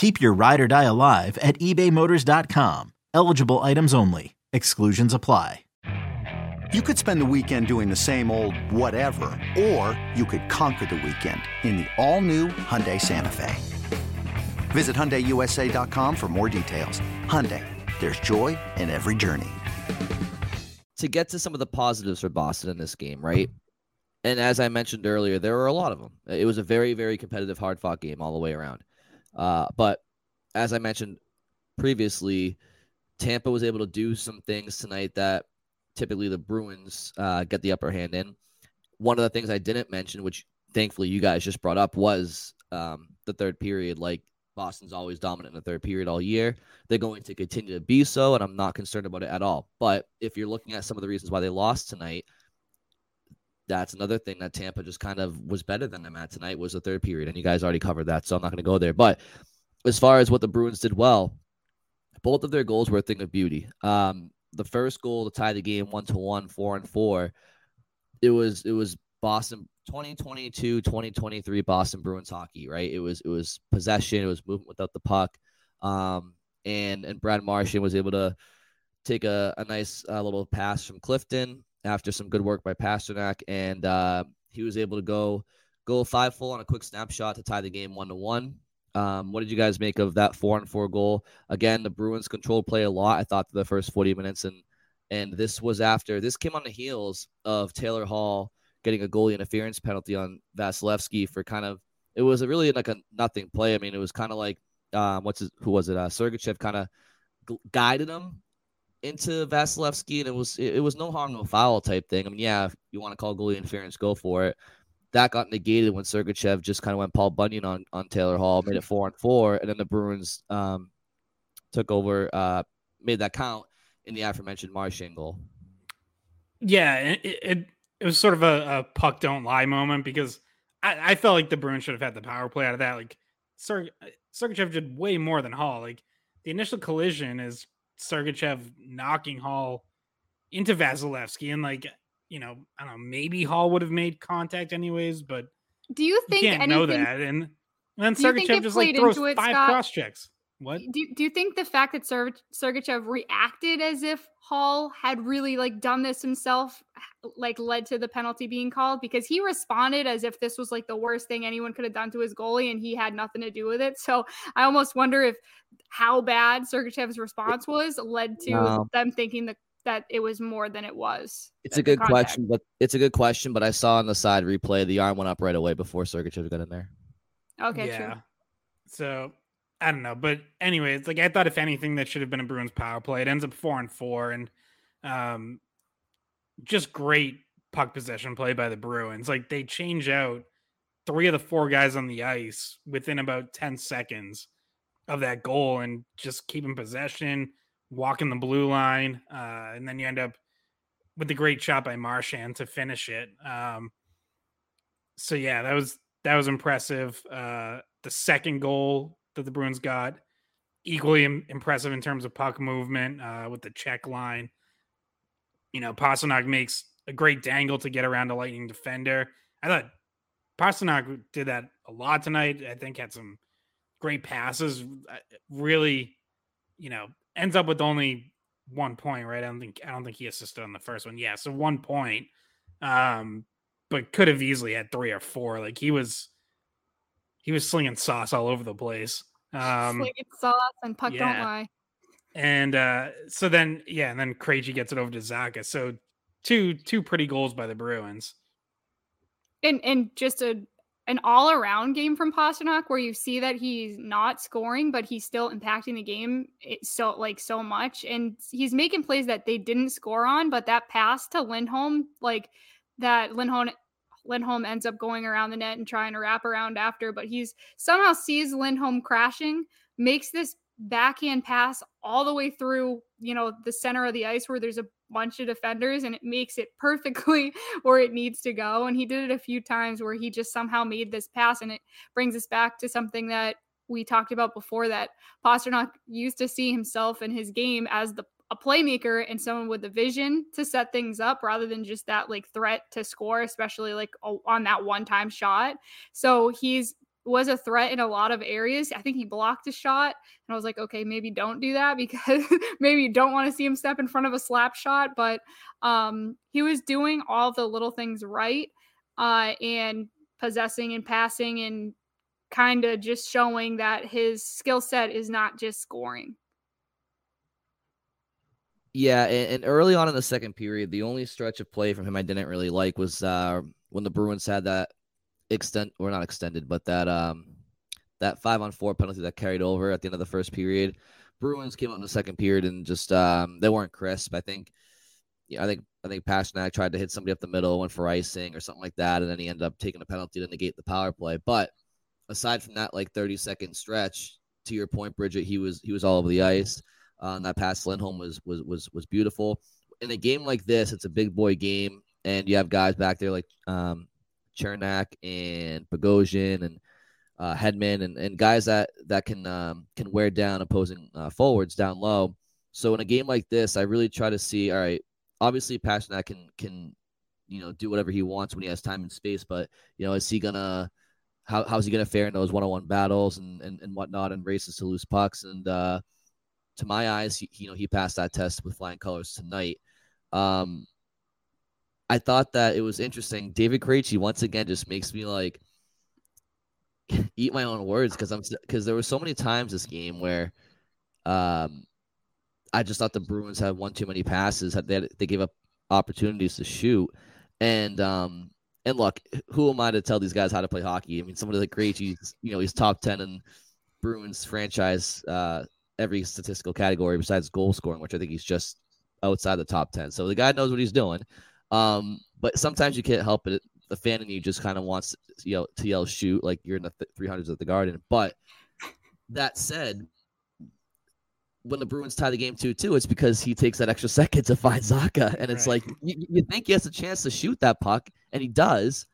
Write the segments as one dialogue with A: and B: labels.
A: Keep your ride or die alive at ebaymotors.com. Eligible items only. Exclusions apply.
B: You could spend the weekend doing the same old whatever, or you could conquer the weekend in the all-new Hyundai Santa Fe. Visit HyundaiUSA.com for more details. Hyundai, there's joy in every journey.
C: To get to some of the positives for Boston in this game, right? And as I mentioned earlier, there were a lot of them. It was a very, very competitive, hard-fought game all the way around. Uh, but as I mentioned previously, Tampa was able to do some things tonight that typically the Bruins uh, get the upper hand in. One of the things I didn't mention, which thankfully you guys just brought up, was um, the third period. Like Boston's always dominant in the third period all year. They're going to continue to be so, and I'm not concerned about it at all. But if you're looking at some of the reasons why they lost tonight, that's another thing that Tampa just kind of was better than them at tonight was the third period, and you guys already covered that, so I'm not going to go there. But as far as what the Bruins did well, both of their goals were a thing of beauty. Um, the first goal to tie the game one to one, four and four, it was it was Boston 2022 2023 Boston Bruins hockey, right? It was it was possession, it was movement without the puck, um, and and Brad Marchand was able to take a, a nice uh, little pass from Clifton after some good work by Pastrnak, and uh, he was able to go go five full on a quick snapshot to tie the game one to one. Um, what did you guys make of that four and four goal? Again, the Bruins controlled play a lot. I thought the first forty minutes, and and this was after this came on the heels of Taylor Hall getting a goalie interference penalty on Vasilevskiy for kind of it was really like a nothing play. I mean, it was kind of like um, what's his, who was it? Uh, Sergachev kind of guided him into Vasilevskiy, and it was it, was no harm, no foul type thing. I mean, yeah, if you want to call goalie interference, go for it. That got negated when Sergachev just kind of went Paul Bunyan on on Taylor Hall, made it four and four, and then the Bruins um, took over, uh, made that count in the aforementioned Marchand goal.
D: Yeah, it, it, it was sort of a, a, puck don't lie moment because I, I, felt like the Bruins should have had the power play out of that. Like Serg- Sergachev did way more than Hall. Like the initial collision is Sergachev knocking Hall into Vasilevskiy, and like you know, I don't know, maybe Hall would have made contact anyways, but
E: do you think
D: you can't
E: anything,
D: know that? And, and then Sergachev just like throws it, five cross checks. What
E: do you, do you think the fact that Ser- Sergachev reacted as if Hall had really like done this himself, like led to the penalty being called? Because he responded as if this was like the worst thing anyone could have done to his goalie, and he had nothing to do with it. So I almost wonder if how bad Sergachev's response was led to no. them thinking that that it was more than it was.
C: It's a good question, but it's a good question. But I saw on the side replay the arm went up right away before Sergachev got in there.
E: Okay, yeah. true.
D: So I don't know, but anyway, it's like I thought if anything that should have been a Bruins power play. It ends up four and four, and um, just great puck possession play by the Bruins. Like they change out three of the four guys on the ice within about ten seconds of that goal, and just keeping possession, walking the blue line, uh, and then you end up with the great shot by Marchand to finish it. Um, so yeah, that was that was impressive. Uh, the second goal that the Bruins got. Equally Im- impressive in terms of puck movement uh, with the check line. You know, Pastrnak makes a great dangle to get around a Lightning defender. I thought Pastrnak did that a lot tonight. I think had some great passes. Really, you know, ends up with only one point, right? I don't think I don't think he assisted on the first one. Yeah, so one point. Um, but could have easily had three or four. Like he was he was slinging sauce all over the place. Um,
E: slinging sauce and puck yeah. don't lie.
D: And uh, so then, yeah, and then Krejci gets it over to Zacha. So two two pretty goals by the Bruins.
E: And and just a an all around game from Pastrnak where you see that he's not scoring, but he's still impacting the game so like so much, and he's making plays that they didn't score on. But that pass to Lindholm, like that Lindholm Lindholm ends up going around the net and trying to wrap around after, but he's somehow sees Lindholm crashing, makes this backhand pass all the way through, you know, the center of the ice where there's a bunch of defenders and it makes it perfectly where it needs to go. And he did it a few times where he just somehow made this pass and it brings us back to something that we talked about before that Pastrnak used to see himself in his game as the a playmaker and someone with the vision to set things up rather than just that like threat to score, especially like on that one time shot. So he's was a threat in a lot of areas. I think he blocked a shot, and I was like, okay, maybe don't do that because maybe you don't want to see him step in front of a slap shot. But um, he was doing all the little things right uh, and possessing and passing and kind of just showing that his skill set is not just scoring.
F: Yeah, and, early on in the second period, the only stretch of play from him I didn't really like was uh, when the Bruins had that extent or not extended, but that um that five on four penalty that carried over at the end of the first period. Bruins came out in the second period and just um they weren't crisp. I think yeah, I think I think Pastrnak tried to hit somebody up the middle, went for icing or something like that, and then he ended up taking a penalty to negate the power play. But aside from that, like 30 second stretch, to your point, Bridgette, he was he was all over the ice. Uh, that pass Lindholm was was was was beautiful. In a game like this, it's a big boy game, and you have guys back there like um, Cernak and Bogosian and uh, Hedman and, and guys that that can um, can wear down opposing uh, forwards down low. So in a game like this, I really try to see. All right, obviously Pastrnak can can you know do whatever he wants when he has time and space, but you know is he gonna how, how's he gonna fare in those one on one battles and, and and whatnot and races to lose pucks and uh, to my eyes, he, you know, he passed that test with flying colors tonight. Um, I thought that it was interesting. David Krejci once again just makes me like eat my own words because I'm because there were so many times this game where, um, I just thought the Bruins had one too many passes. They had, they gave up opportunities to shoot, and um, and look, who am I to tell these guys how to play hockey? I mean, somebody like Krejci, you know, he's top ten in Bruins franchise uh, every statistical category besides goal scoring, which I think he's just outside the top 10. So the guy knows what he's doing. Um, but sometimes you can't help it. The fan in you just kind of wants to yell, to yell shoot like you're in the 300s at the Garden. But that said, when the Bruins tie the game 2 2, it's because he takes that extra second to find Zacha. And it's right. like you, you, think he has a chance to shoot that puck, and he does,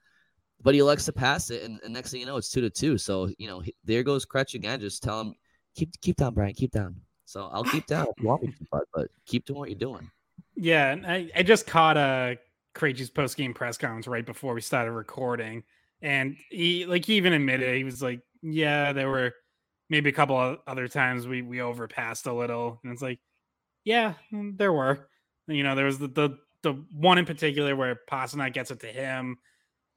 F: but he elects to pass it. And, and next thing you know, it's 2 to 2. So, you know, there goes Kretsch again. Just tell him, keep keep down, Brian. Keep down. So I'll keep down if you want me to, but, but keep doing what you're doing.
D: Yeah, and I, I just caught a Krejci's post game press conference right before we started recording, and he like he even admitted he was like, yeah, there were maybe a couple of other times we we overpassed a little, and it's like, yeah, mm, there were. You know, there was the the the one in particular where Pastrnak gets it to him,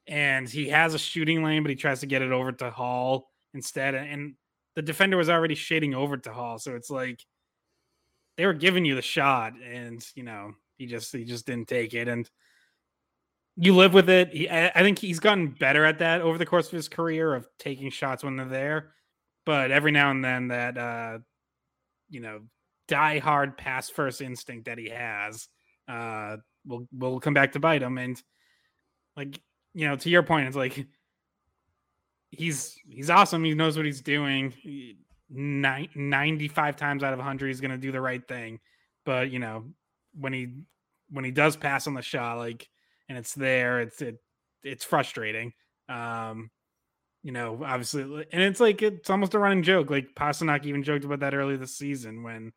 D: and he has a shooting lane, but he tries to get it over to Hall instead, and the defender was already shading over to Hall, so it's like they were giving you the shot, and you know he just he just didn't take it, and you live with it. He, I, think he's gotten better at that over the course of his career of taking shots when they're there, but every now and then that uh, you know die hard pass first instinct that he has uh, will will come back to bite him, and like you know to your point, it's like he's he's awesome. He knows what he's doing. 95 times out of 100 he's going to do the right thing. But, you know, when he when he does pass on the shot like and it's there, it's it it's frustrating. Um you know, obviously and it's like it's almost a running joke. Like Pastrnak even joked about that early this season when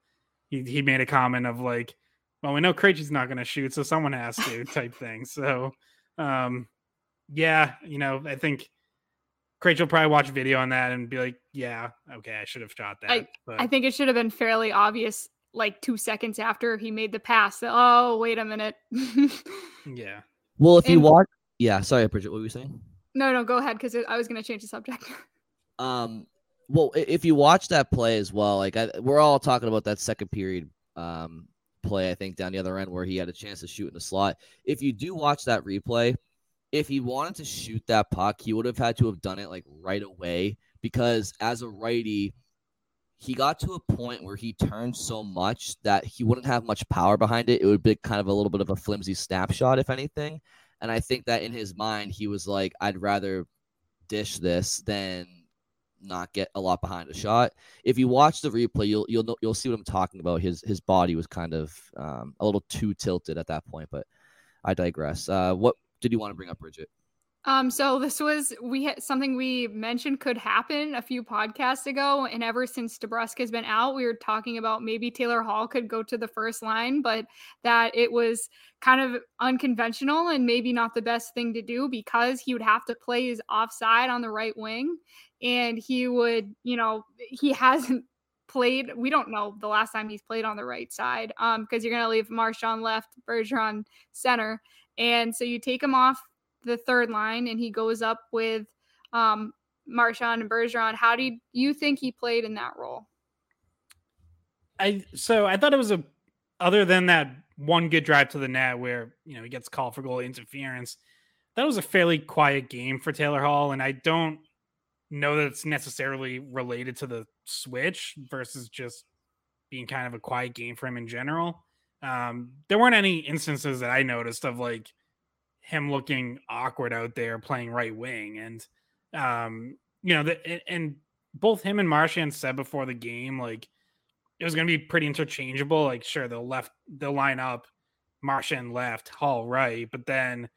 D: he he made a comment of like, well, we know Krejci's not going to shoot, so someone has to type thing. So, um yeah, you know, I think Craig will probably watch a video on that and be like, "Yeah, okay, I should have shot that."
E: I, I think it should have been fairly obvious, like two seconds after he made the pass. That, oh, wait a minute.
D: yeah.
F: Well, if and, you watch, yeah. Sorry, Bridgette. What were you saying?
E: No, no, go ahead because I was going to change the subject.
F: um. Well, if you watch that play as well, like I, we're all talking about that second period, um, play, I think, down the other end where he had a chance to shoot in the slot. If you do watch that replay, if he wanted to shoot that puck, he would have had to have done it like right away because as a righty, he got to a point where he turned so much that he wouldn't have much power behind it. It would be kind of a little bit of a flimsy snapshot, if anything. And I think that in his mind, he was like, I'd rather dish this than not get a lot behind a shot. If you watch the replay, you'll you'll know, you'll see what I'm talking about. His his body was kind of um, a little too tilted at that point, but I digress. Uh, what did you want to bring up, Bridgette?
E: Um, so this was we had something we mentioned could happen a few podcasts ago, and ever since DeBrusk has been out, we were talking about maybe Taylor Hall could go to the first line, but that it was kind of unconventional and maybe not the best thing to do because he would have to play his offside on the right wing, and he would, you know, he hasn't played. We don't know the last time he's played on the right side, um, because you're gonna leave Marchand left, Bergeron center, and so you take him off the third line and he goes up with um, Marchand and Bergeron. How do you think he played in that role?
D: I so I thought it was a other than that one good drive to the net where you know he gets called for goal interference. That was a fairly quiet game for Taylor Hall, and I don't know that it's necessarily related to the switch versus just being kind of a quiet game for him in general. Um, there weren't any instances that I noticed of like him looking awkward out there playing right wing. And, um, you know, the, and both him and Marchand said before the game, like, it was going to be pretty interchangeable. Like, sure, they'll left, they'll line up Marchand left, Hall right. But then,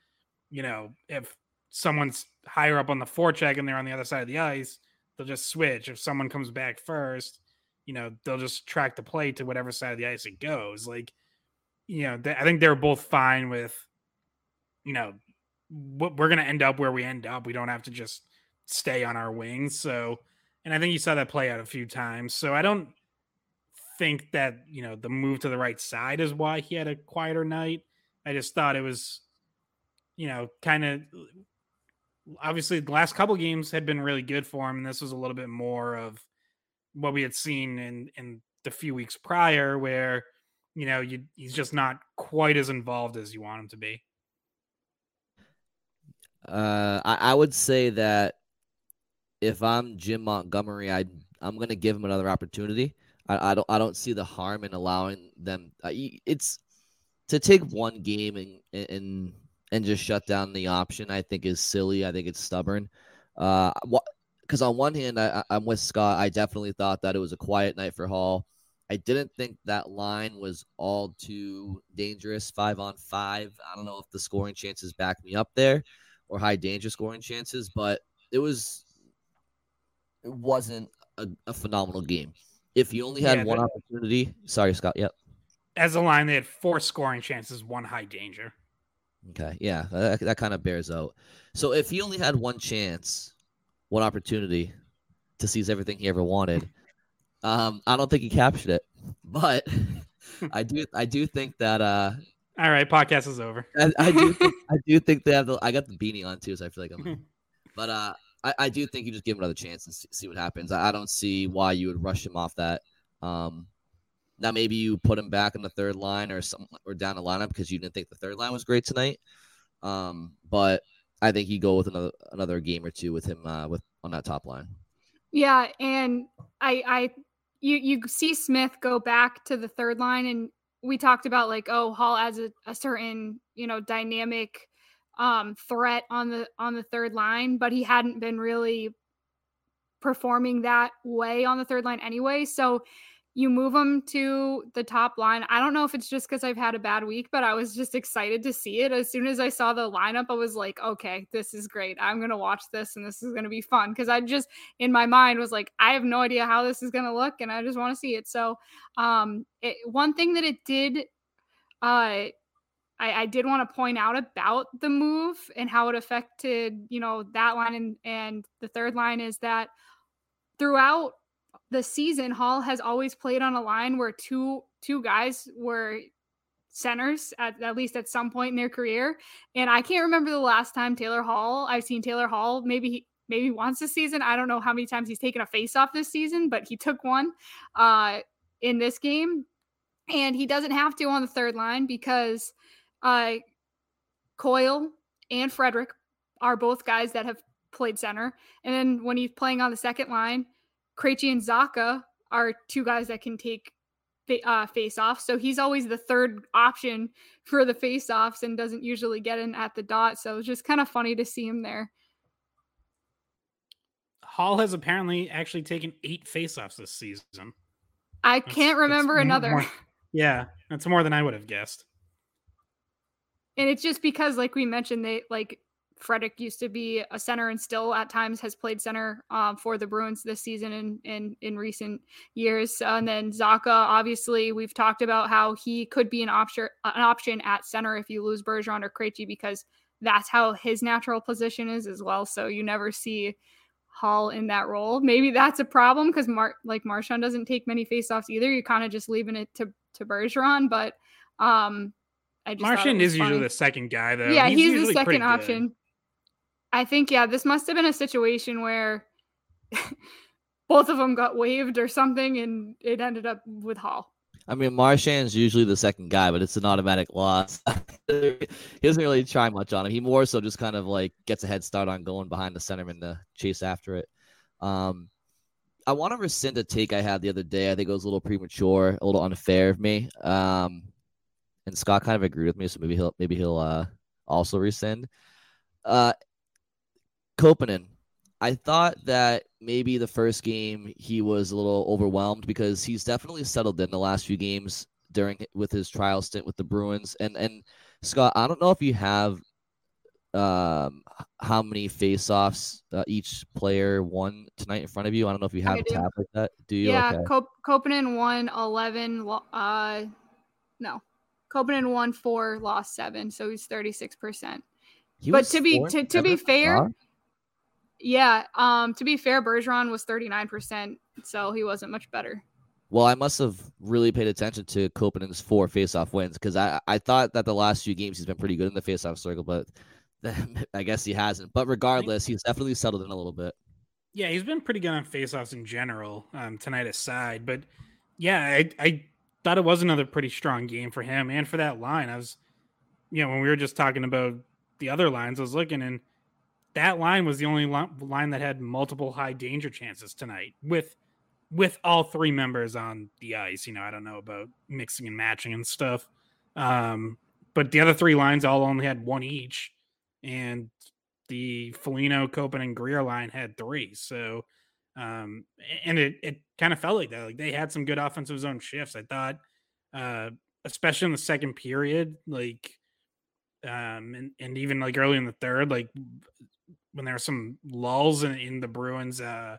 D: you know, if someone's higher up on the forecheck and they're on the other side of the ice, they'll just switch. If someone comes back first, you know, they'll just track the play to whatever side of the ice it goes. Like, you know, they, I think they were both fine with you know, what we're going to end up where we end up. We don't have to just stay on our wings. So, and I think you saw that play out a few times. So I don't think that, you know, the move to the right side is why he had a quieter night. I just thought it was, you know, kind of obviously the last couple games had been really good for him. And this was a little bit more of what we had seen in, in the few weeks prior where, you know, you, he's just not quite as involved as you want him to be.
F: Uh, I, I would say that if I'm Jim Montgomery, I I'm gonna give him another opportunity. I, I don't I don't see the harm in allowing them. Uh, it's to take one game and and and just shut down the option. I think is silly. I think it's stubborn. Uh, because on one hand, I, I'm with Scott. I definitely thought that it was a quiet night for Hall. I didn't think that line was all too dangerous, five on five. I don't know if the scoring chances back me up there or high danger scoring chances, but it was it wasn't a, a phenomenal game. If you only had yeah, one opportunity, sorry, Scott. Yep.
D: As a line, they had four scoring chances, one high danger.
F: Okay, yeah, that, that kind of bears out. So if he only had one chance, one opportunity to seize everything he ever wanted, um, I don't think he captured it. But I do, I do think that uh,
D: all right, podcast is over.
F: I, I do. Think, I do think they have the. I got the beanie on too, so I feel like I'm. but uh, I, I do think you just give him another chance and see, see what happens. I, I, don't see why you would rush him off that. Um, now maybe you put him back in the third line or some or down the lineup because you didn't think the third line was great tonight. Um, but I think you go with another another game or two with him uh, with on that top line.
E: Yeah, and I I you you see Smith go back to the third line and we talked about like oh Hall as a, a certain you know dynamic um threat on the on the third line, but he hadn't been really performing that way on the third line anyway. So you move him to the top line. I don't know if it's just because I've had a bad week, but I was just excited to see it. As soon as I saw the lineup, I was like, okay, this is great. I'm going to watch this and this is going to be fun. Because I just, in my mind, was like, I have no idea how this is going to look and I just want to see it. So, um, it, one thing that it did, uh, I, I did want to point out about the move and how it affected, you know, that line and, and the third line is that throughout the season, Hall has always played on a line where two two guys were centers at, at least at some point in their career. And I can't remember the last time Taylor Hall, I've seen Taylor Hall, maybe he, maybe once this season. I don't know how many times he's taken a face off this season, but he took one uh, in this game. And he doesn't have to on the third line because uh, Coyle and Frederic are both guys that have played center. And then when he's playing on the second line, Krejci and Zacha are two guys that can take uh, face off. So he's always the third option for the face offs and doesn't usually get in at the dot. So it's just kind of funny to see him there.
D: Hall has apparently actually taken eight faceoffs this season.
E: I that's, can't remember another.
D: More, yeah, that's more than I would have guessed.
E: And it's just because, like we mentioned, they like Frederic used to be a center and still at times has played center um, for the Bruins this season and in, in, in, recent years. And then Zacha, obviously, we've talked about how he could be an option an option at center if you lose Bergeron or Krejci because that's how his natural position is as well. So you never see Hall in that role. Maybe that's a problem because Mar- like Marchand doesn't take many faceoffs either. You're kind of just leaving it to to Bergeron, but um,
D: I just Marchand is funny. usually the second guy though.
E: Yeah, he's, he's the second option. I think yeah, this must have been a situation where both of them got waived or something, and it ended up with Hall.
F: I mean, Marchand's usually the second guy, but it's an automatic loss. he doesn't really try much on him. He more so just kind of like gets a head start on going behind the centerman to chase after it. Um, I want to rescind a take I had the other day. I think it was a little premature, a little unfair of me. Um, and Scott kind of agreed with me, so maybe he'll maybe he'll uh, also rescind. Uh, Koppanen, I thought that maybe the first game he was a little overwhelmed because he's definitely settled in the last few games during with his trial stint with the Bruins. And and Scott, I don't know if you have um how many faceoffs uh, each player won tonight in front of you. I don't know if you have I a do. tab like that. Do you?
E: Yeah, okay. Koppanen won eleven. Uh, no, Koppanen won four, lost seven, so he's thirty six percent. But to be to, to be fair, yeah. Um, to be fair, Bergeron was 39%, so he wasn't much better.
F: Well, I must have really paid attention to Koppanen's four faceoff wins because I, I thought that the last few games he's been pretty good in the faceoff circle, but I guess he hasn't. But regardless, he's definitely settled in a little bit.
D: Yeah, he's been pretty good on faceoffs in general, um, tonight aside. But yeah, I, I thought it was another pretty strong game for him and for that line. I was, you know, when we were just talking about the other lines, I was looking and – that line was the only line that had multiple high danger chances tonight with with all three members on the ice. You know, I don't know about mixing and matching and stuff. Um, but the other three lines all only had one each, and the Foligno, Copen, and Greer line had three. So, um, and it it kind of felt like that. Like they had some good offensive zone shifts. I thought, uh, especially in the second period, like, um, and and even like early in the third, like when there were some lulls in, in the Bruins uh,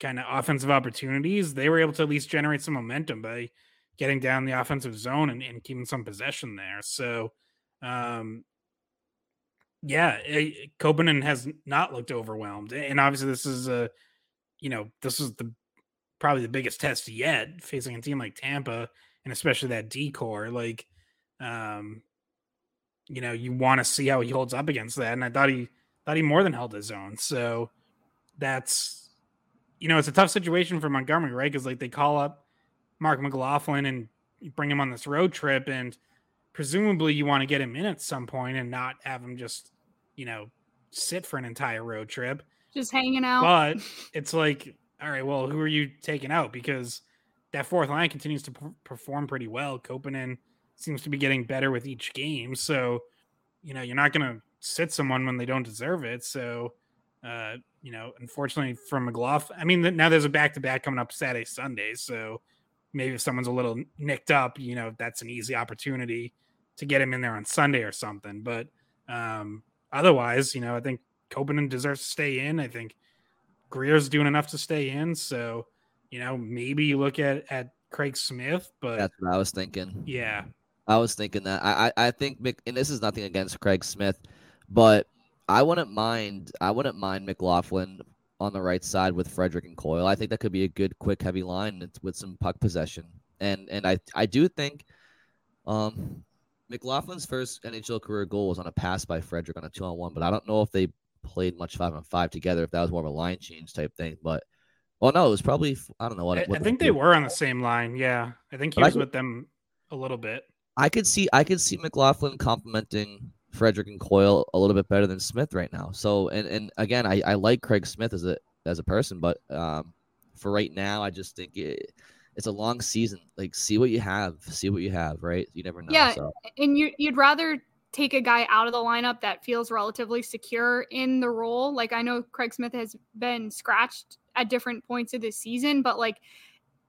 D: kind of offensive opportunities, they were able to at least generate some momentum by getting down the offensive zone and, and keeping some possession there. So, um, yeah, it, Koppanen has not looked overwhelmed, and obviously this is a, you know, this is the probably the biggest test yet facing a team like Tampa, and especially that decor. Like, um, you know, you want to see how he holds up against that, and I thought he thought he more than held his own. So that's you know, it's a tough situation for Montgomery, right? Because like they call up Mark McLaughlin and bring him on this road trip, and presumably you want to get him in at some point and not have him just, you know, sit for an entire road trip.
E: Just hanging out.
D: But it's like, all right, well, who are you taking out? Because that fourth line continues to perform pretty well. Koppanen seems to be getting better with each game. So, you know, you're not going to sit someone when they don't deserve it. So, uh, you know, unfortunately for McLaughlin, I mean, now there's a back to back coming up Saturday, Sunday. So maybe if someone's a little nicked up, you know, that's an easy opportunity to get him in there on Sunday or something. But um, otherwise, you know, I think Koppanen deserves to stay in. I think Greer's doing enough to stay in. So, you know, maybe you look at at Craig Smith, but
F: that's what I was thinking.
D: Yeah.
F: I was thinking that. I I, I think, and this is nothing against Craig Smith. But I wouldn't mind. I wouldn't mind McLaughlin on the right side with Frederic and Coyle. I think that could be a good, quick, heavy line with some puck possession. And and I I do think, um, McLaughlin's first NHL career goal was on a pass by Frederic on a two on one. But I don't know if they played much five on five together. If that was more of a line change type thing. But Well, no, it was probably I don't know what.
D: I, I think they were on the same line. Yeah, I think he
F: But
D: was
F: could-
D: with them a little bit.
F: I could see I could see McLaughlin complimenting Frederic and Coyle a little bit better than Smith right now. So and and again, I, I like Craig Smith as a as a person, but um, for right now, I just think it, it's a long season. Like, see what you have, see what you have. Right? You never know.
E: Yeah.
F: So.
E: and you you'd rather take a guy out of the lineup that feels relatively secure in the role. Like I know Craig Smith has been scratched at different points of this season, but like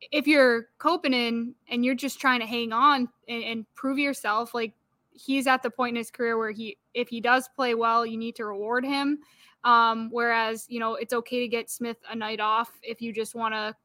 E: if you're Koppanen and you're just trying to hang on and, and prove yourself, like he's at the point in his career where he if he does play well, you need to reward him. Um, whereas, you know, it's okay to get Smith a night off if you just want to,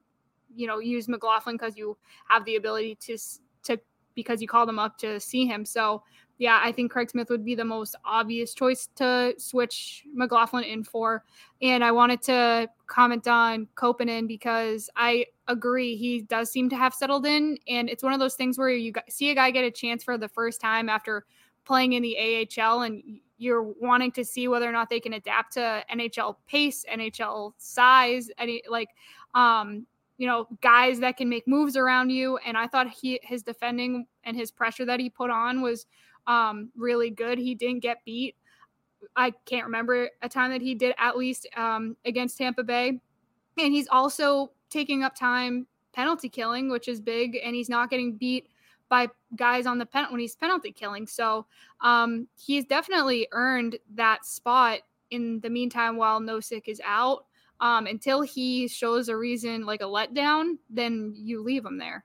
E: you know, use McLaughlin because you have the ability to to because you called him up to see him. So yeah, I think Craig Smith would be the most obvious choice to switch McLaughlin in for. And I wanted to comment on Koppanen because I agree he does seem to have settled in, and it's one of those things where you see a guy get a chance for the first time after playing in the AHL, and you're wanting to see whether or not they can adapt to NHL pace, NHL size, any like, um, you know, guys that can make moves around you. And I thought he his defending and his pressure that he put on was um, really good. He didn't get beat. I can't remember a time that he did at least um, against Tampa Bay. And he's also taking up time penalty killing, which is big, and he's not getting beat by guys on the pen when he's penalty killing. So um, he's definitely earned that spot in the meantime while Nosek is out. Um, until he shows a reason like a letdown, then you leave him there.